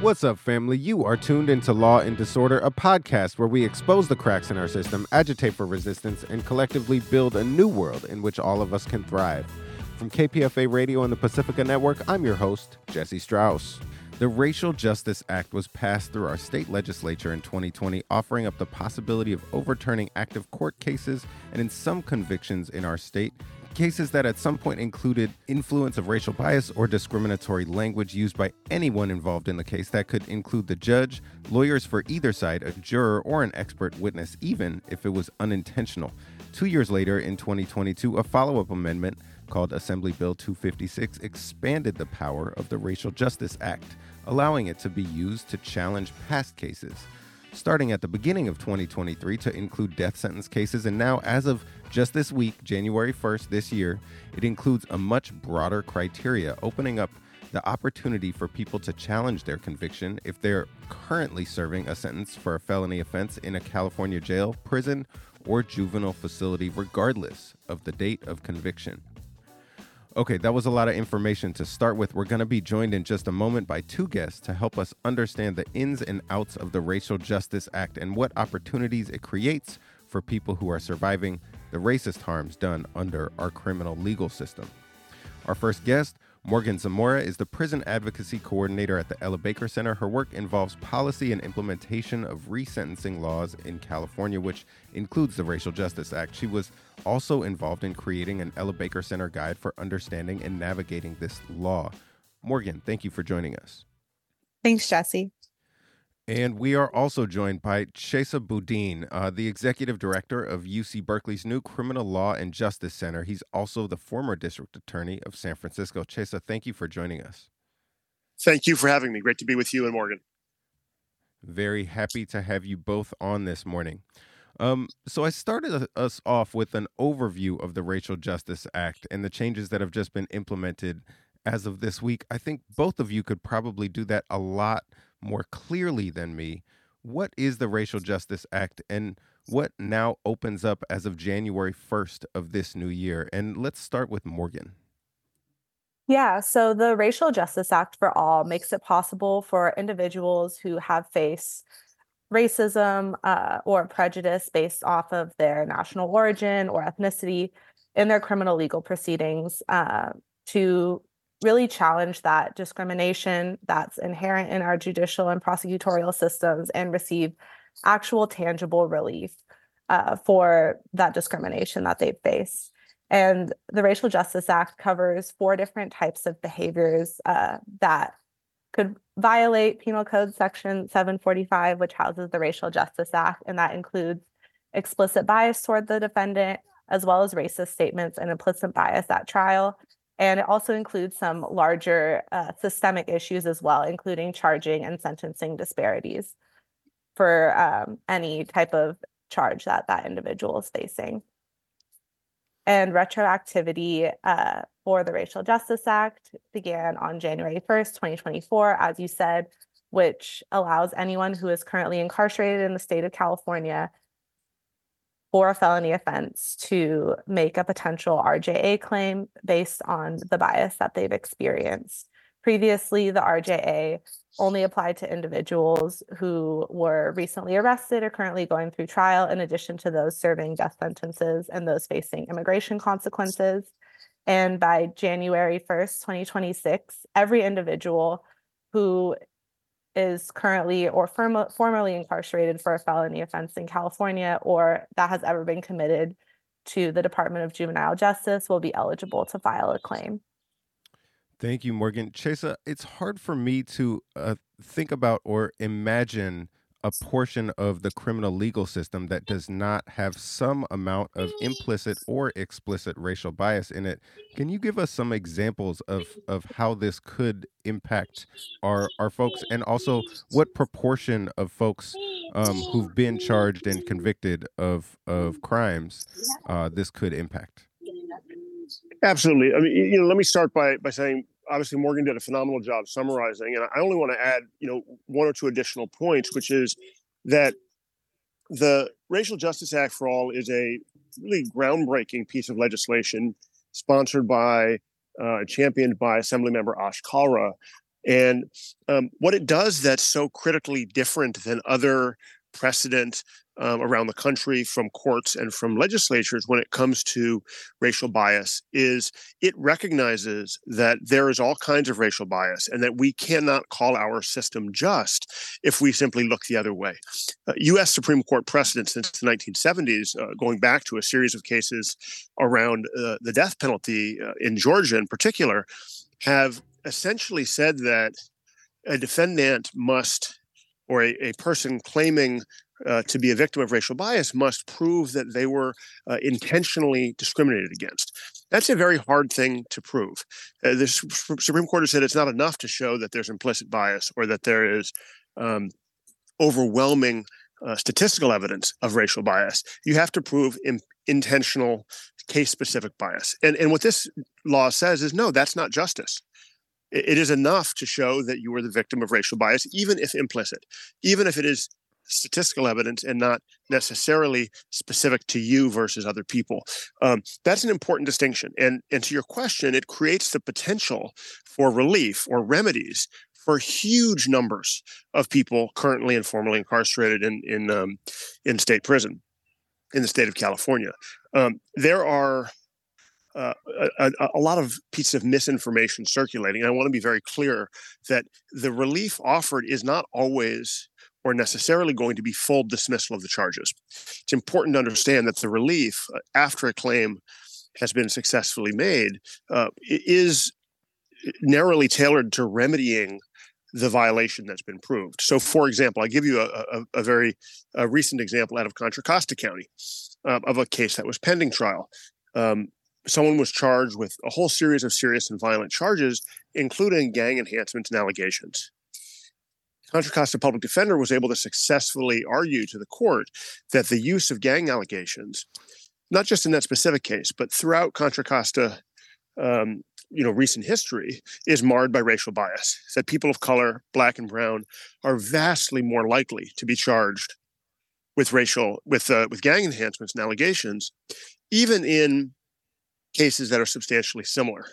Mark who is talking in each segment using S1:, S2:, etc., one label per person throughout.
S1: What's up, family? You are tuned into Law and Disorder, a podcast where we expose the cracks in our system, agitate for resistance, and collectively build a new world in which all of us can thrive. From KPFA Radio and the Pacifica Network, I'm your host, Jesse Strauss. The Racial Justice Act was passed through our state legislature in 2020, offering up the possibility of overturning active court cases and, in some convictions in our state, cases that at some point included influence of racial bias or discriminatory language used by anyone involved in the case. That could include the judge, lawyers for either side, a juror, or an expert witness, even if it was unintentional. Two years later, in 2022, a follow up amendment called Assembly Bill 256 expanded the power of the Racial Justice Act, allowing it to be used to challenge past cases starting at the beginning of 2023 to include death sentence cases. And now, as of just this week, January 1st this year, it includes a much broader criteria, opening up the opportunity for people to challenge their conviction if they're currently serving a sentence for a felony offense in a California jail, prison, or juvenile facility, regardless of the date of conviction. Okay, that was a lot of information to start with. We're going to be joined in just a moment by two guests to help us understand the ins and outs of the Racial Justice Act and what opportunities it creates for people who are surviving the racist harms done under our criminal legal system. Our first guest Morgan Zamora is the prison advocacy coordinator at the Ella Baker Center. Her work involves policy and implementation of resentencing laws in California, which includes the Racial Justice Act. She was also involved in creating an Ella Baker Center guide for understanding and navigating this law. Morgan, thank you for joining us.
S2: Thanks, Jesse.
S1: And we are also joined by Chesa Boudin, uh, the executive director of UC Berkeley's new Criminal Law and Justice Center. He's also the former district attorney of San Francisco. Chesa, thank you for joining us.
S3: Thank you for having me. Great to be with you and Morgan.
S1: Very happy to have you both on this morning. Um, so I started us off with an overview of the Racial Justice Act and the changes that have just been implemented as of this week. I think both of you could probably do that a lot more clearly than me. What is the Racial Justice Act and what now opens up as of January 1st of this new year? And let's start with Morgan.
S2: Yeah, so the Racial Justice Act for All makes it possible for individuals who have faced racism uh, or prejudice based off of their national origin or ethnicity in their criminal legal proceedings uh, to really challenge that discrimination that's inherent in our judicial and prosecutorial systems and receive actual tangible relief uh, for that discrimination that they face. And the Racial Justice Act covers four different types of behaviors uh, that could violate Penal Code Section 745, which houses the Racial Justice Act, and that includes explicit bias toward the defendant, as well as racist statements and implicit bias at trial, and it also includes some larger uh, systemic issues as well, including charging and sentencing disparities for um, any type of charge that that individual is facing. And retroactivity uh, for the Racial Justice Act began on January 1st, 2024, as you said, which allows anyone who is currently incarcerated in the state of California for a felony offense to make a potential RJA claim based on the bias that they've experienced. Previously, the RJA only applied to individuals who were recently arrested or currently going through trial, in addition to those serving death sentences and those facing immigration consequences. And by January 1st, 2026, every individual who is currently or formerly incarcerated for a felony offense in California or that has ever been committed to the Department of Juvenile Justice will be eligible to file a claim.
S1: Thank you, Morgan. Chesa, it's hard for me to uh, think about or imagine a portion of the criminal legal system that does not have some amount of implicit or explicit racial bias in it. Can you give us some examples of, of how this could impact our, our folks and also what proportion of folks um, who've been charged and convicted of, of crimes uh, this could impact?
S3: Absolutely. I mean, you know, let me start by, by saying obviously Morgan did a phenomenal job summarizing, and I only want to add, you know, one or two additional points, which is that the Racial Justice Act for All is a really groundbreaking piece of legislation sponsored by, uh, championed by Assemblymember Ash Kalra, And um, what it does that's so critically different than other precedent um, around the country from courts and from legislatures when it comes to racial bias is it recognizes that there is all kinds of racial bias and that we cannot call our system just if we simply look the other way. Uh, U.S. Supreme Court precedent since the 1970s, uh, going back to a series of cases around uh, the death penalty uh, in Georgia in particular, have essentially said that a defendant must or a, a person claiming uh, to be a victim of racial bias must prove that they were uh, intentionally discriminated against. That's a very hard thing to prove. Uh, the Supreme Court has said it's not enough to show that there's implicit bias or that there is um, overwhelming uh, statistical evidence of racial bias. You have to prove in, intentional case specific bias. And, and what this law says is no, that's not justice it is enough to show that you were the victim of racial bias, even if implicit, even if it is statistical evidence and not necessarily specific to you versus other people. Um, that's an important distinction. And, and to your question, it creates the potential for relief or remedies for huge numbers of people currently and formerly incarcerated in in um, in state prison in the state of California. Um, there are uh, a, a, lot of pieces of misinformation circulating. I want to be very clear that the relief offered is not always or necessarily going to be full dismissal of the charges. It's important to understand that the relief uh, after a claim has been successfully made uh, is narrowly tailored to remedying the violation that's been proved. So, for example, I give you a, a, a very a recent example out of Contra Costa County uh, of a case that was pending trial. Um, someone was charged with a whole series of serious and violent charges, including gang enhancements and allegations. Contra Costa Public Defender was able to successfully argue to the court that the use of gang allegations, not just in that specific case, but throughout Contra Costa, um, you know, recent history, is marred by racial bias. That people of color, black and brown, are vastly more likely to be charged with racial with uh, with gang enhancements and allegations, even in cases that are substantially similar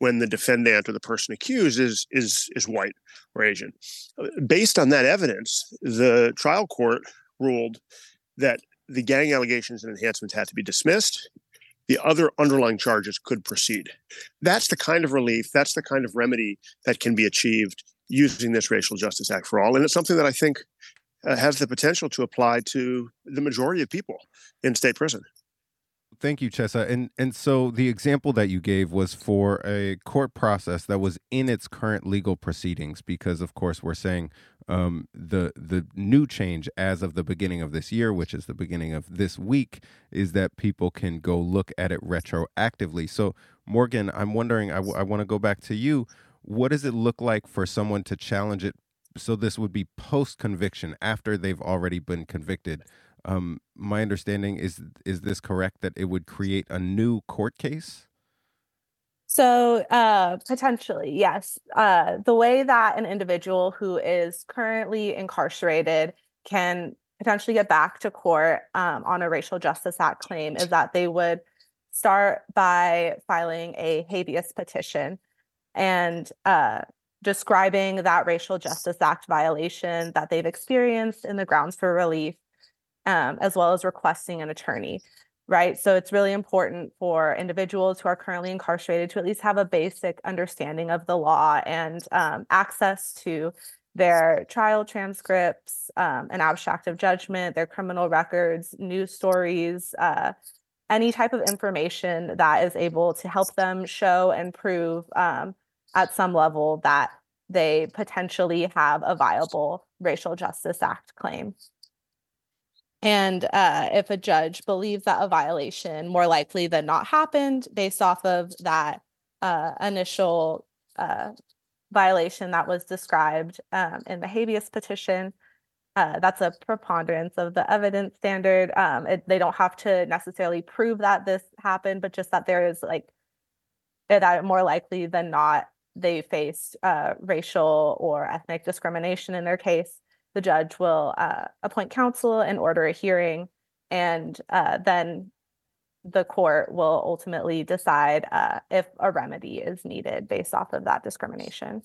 S3: when the defendant or the person accused is is is white or Asian. Uh, based on that evidence, the trial court ruled that the gang allegations and enhancements had to be dismissed. The other underlying charges could proceed. That's the kind of relief, that's the kind of remedy that can be achieved using this Racial Justice Act for All. And it's something that I think uh, has the potential to apply to the majority of people in state prison.
S1: Thank you, Chesa. And and so the example that you gave was for a court process that was in its current legal proceedings, because of course we're saying um, the the new change as of the beginning of this year, which is the beginning of this week, is that people can go look at it retroactively. So Morgan, I'm wondering, I, w- I want to go back to you. What does it look like for someone to challenge it? So this would be post conviction after they've already been convicted. Um, my understanding is is this correct that it would create a new court case?
S2: So uh, potentially, yes. Uh, the way that an individual who is currently incarcerated can potentially get back to court um, on a Racial Justice Act claim is that they would start by filing a habeas petition and uh, describing that Racial Justice Act violation that they've experienced in the grounds for relief um, as well as requesting an attorney, right? So it's really important for individuals who are currently incarcerated to at least have a basic understanding of the law and um, access to their trial transcripts, um, an abstract of judgment, their criminal records, news stories, uh, any type of information that is able to help them show and prove um, at some level that they potentially have a viable Racial Justice Act claim. And uh, if a judge believes that a violation more likely than not happened based off of that uh, initial uh, violation that was described um, in the habeas petition, uh, that's a preponderance of the evidence standard. Um, it, they don't have to necessarily prove that this happened, but just that there is like eh, that more likely than not they faced uh, racial or ethnic discrimination in their case the judge will uh, appoint counsel and order a hearing, and uh, then the court will ultimately decide uh, if a remedy is needed based off of that discrimination.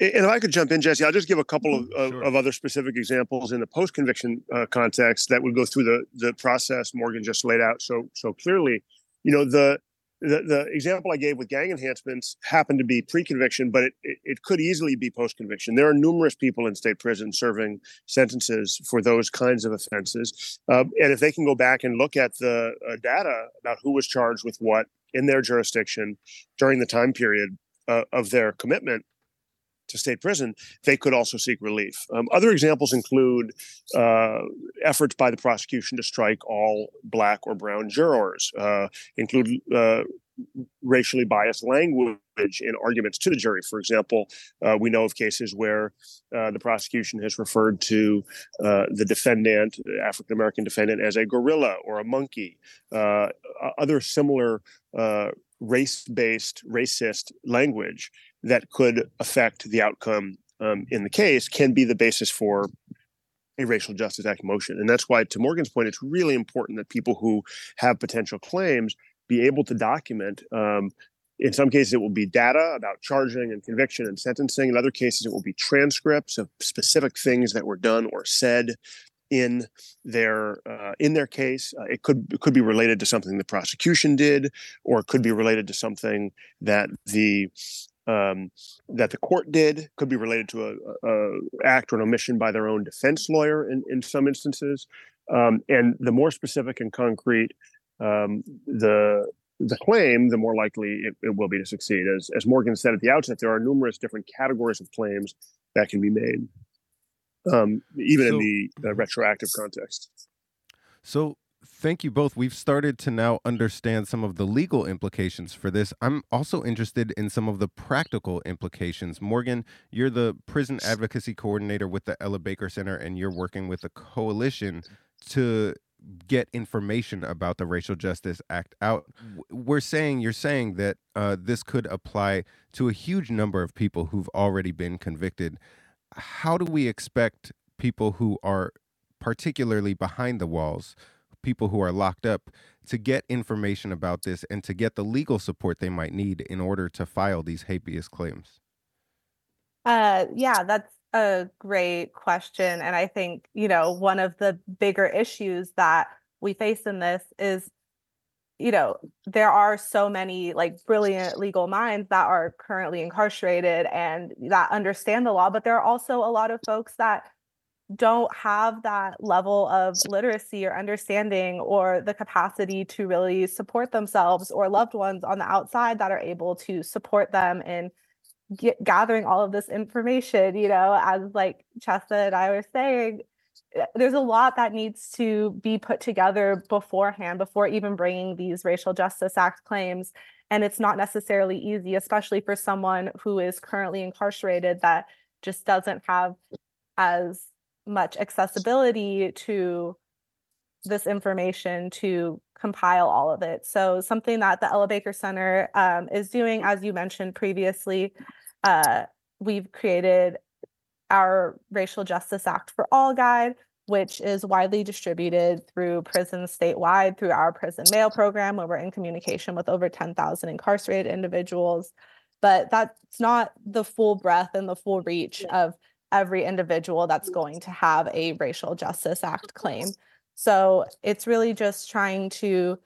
S3: And if I could jump in, Jesse, I'll just give a couple of, of, sure. of other specific examples in the post-conviction uh, context that would go through the the process Morgan just laid out so so clearly. You know, the the, the example I gave with gang enhancements happened to be pre-conviction, but it, it, it could easily be post-conviction. There are numerous people in state prison serving sentences for those kinds of offenses, uh, and if they can go back and look at the uh, data about who was charged with what in their jurisdiction during the time period uh, of their commitment to state prison, they could also seek relief. Um, other examples include uh, efforts by the prosecution to strike all black or brown jurors, uh, include uh, racially biased language in arguments to the jury. For example, uh, we know of cases where uh, the prosecution has referred to uh, the defendant, African American defendant, as a gorilla or a monkey. other similar race based, racist language that could affect the outcome um, in the case can be the basis for a racial justice act motion. And that's why, to Morgan's point, it's really important that people who have potential claims be able to document. Um, in some cases, it will be data about charging and conviction and sentencing. In other cases, it will be transcripts of specific things that were done or said in their uh, in their case. Uh, it could it could be related to something the prosecution did, or it could be related to something that the um, that the court did could be related to a, a, act or an omission by their own defense lawyer in, in some instances. Um, and the more specific and concrete um, the the claim the more likely it, it, will be to succeed. As, as morgan said at the outset there are numerous different categories of claims that can be made um, even so, in the uh, retroactive context.
S1: So thank you both. We've started to now understand some of the legal implications for this. I'm also interested in some of the practical implications. Morgan, you're the prison advocacy coordinator with the Ella Baker Center, and you're working with the coalition to get information about the Racial Justice Act out. We're saying, you're saying that uh, this could apply to a huge number of people who've already been convicted. How do we expect people who are particularly behind the walls people who are locked up to get information about this and to get the legal support they might need in order to file these habeas claims?
S2: Uh, yeah, that's a great question. And I think, you know, one of the bigger issues that we face in this is, you know, there are so many like brilliant legal minds that are currently incarcerated and that understand the law, but there are also a lot of folks that don't have that level of literacy or understanding or the capacity to really support themselves or loved ones on the outside that are able to support them in get, gathering all of this information you know as like chesa and i were saying eh, there's a lot that needs to be put together beforehand before even bringing these racial justice act claims and it's not necessarily easy especially for someone who is currently incarcerated that just doesn't have as much accessibility to this information to compile all of it. So something that the Ella Baker Center um, is doing, as you mentioned previously, uh, we've created our Racial Justice Act for All guide, which is widely distributed through prisons statewide through our prison mail program, where we're in communication with over 10,000 incarcerated individuals. But that's not the full breadth and the full reach of every individual that's going to have a Racial Justice Act claim. So it's really just trying to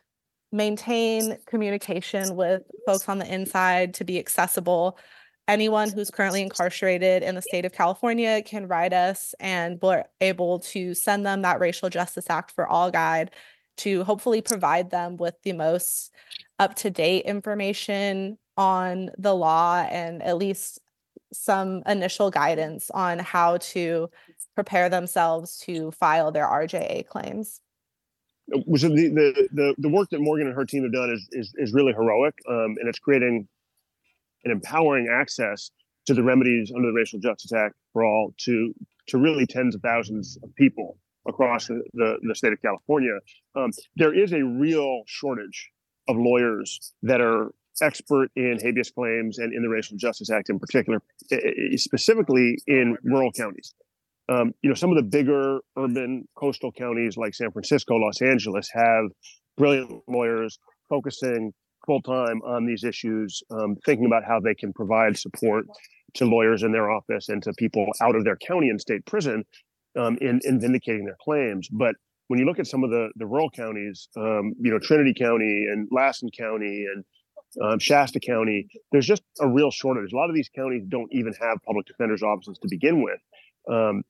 S2: maintain communication with folks on the inside to be accessible. Anyone who's currently incarcerated in the state of California can write us, and we're able to send them that Racial Justice Act for All guide to hopefully provide them with the most up to date information on the law and at least some initial guidance on how to prepare themselves to file their RJA claims.
S3: So the, the, the, the work that Morgan and her team have done is, is, is really heroic, um, and it's creating an empowering access to the remedies under the Racial Justice Act for all to to really tens of thousands of people across the, the, the state of California. Um, there is a real shortage of lawyers that are expert in habeas claims and in the Racial Justice Act in particular, specifically in rural counties. Um, you know, some of the bigger urban coastal counties like San Francisco, Los Angeles have brilliant lawyers focusing full time on these issues, um, thinking about how they can provide support to lawyers in their office and to people out of their county and state prison um, in, in vindicating their claims. But when you look at some of the the rural counties, um, you know Trinity County and Lassen County and um, Shasta County, there's just a real shortage. A lot of these counties don't even have public defenders' offices to begin with, um,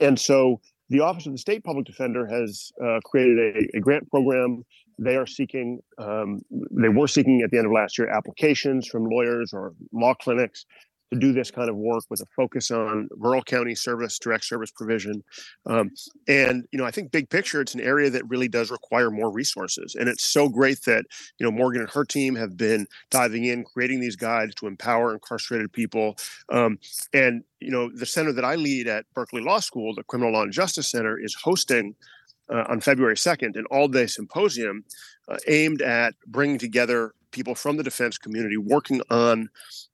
S3: and so the Office of the State Public Defender has uh, created a, a, grant program. They are seeking, um, they were seeking at the end of last year applications from lawyers or law clinics to do this kind of work with a focus on rural county service, direct service provision. Um, and, you know, I think big picture, it's an area that really does require more resources. And it's so great that, you know, Morgan and her team have been diving in, creating these guides to empower incarcerated people. Um, and, you know, the center that I lead at Berkeley Law School, the Criminal Law and Justice Center, is hosting uh, on February 2nd an all day symposium uh, aimed at bringing together people from the defense community working on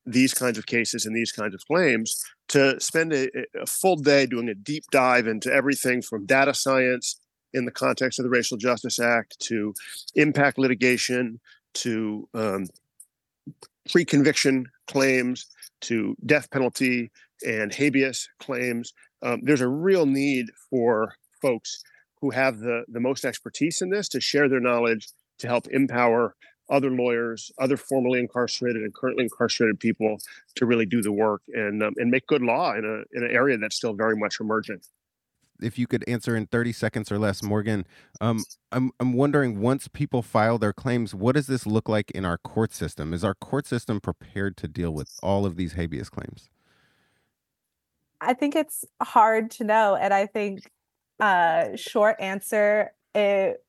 S3: these kinds of cases and these kinds of claims to spend a, a, full day doing a deep dive into everything from data science in the context of the Racial Justice Act to impact litigation to um, pre conviction claims to death penalty and habeas claims. Um, there's a real need for folks who have the, the most expertise in this to share their knowledge to help empower other lawyers, other formerly incarcerated and currently incarcerated people to really do the work and um, and make good law in a in an area that's still very much emerging.
S1: If you could answer in 30 seconds or less, Morgan, um, I'm I'm wondering once people file their claims, what does this look like in our court system? Is our court system prepared to deal with all of these habeas claims?
S2: I think it's hard to know, and I think uh, short answer it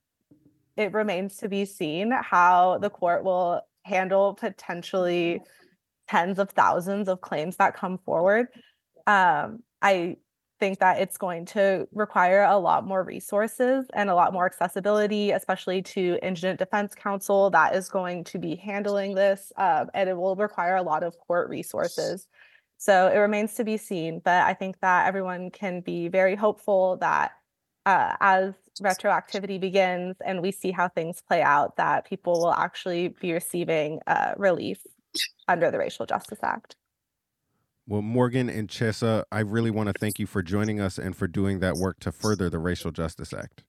S2: it remains to be seen how the court will handle potentially tens of thousands of claims that come forward. Um, I think that it's going to require a lot more resources and a lot more accessibility, especially to Indigent Defense Counsel that is going to be handling this, um, and it will require a lot of court resources. So it remains to be seen, but I think that everyone can be very hopeful that uh, as retroactivity begins and we see how things play out, that people will actually be receiving uh, relief under the Racial Justice Act.
S1: Well, Morgan and Chesa, I really want to thank you for joining us and for doing that work to further the Racial Justice Act.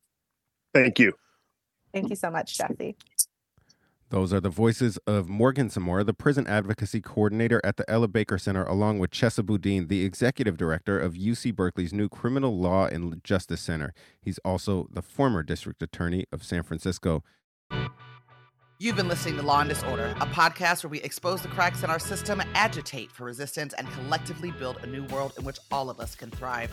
S3: Thank you.
S2: Thank you so much, Jesse.
S1: Those are the voices of Morgan Zamora, the prison advocacy coordinator at the Ella Baker Center, along with Chesa Boudin, the executive director of UC Berkeley's new Criminal Law and Justice Center. He's also the former district attorney of San Francisco.
S4: You've been listening to Law and Disorder, a podcast where we expose the cracks in our system, agitate for resistance, and collectively build a new world in which all of us can thrive.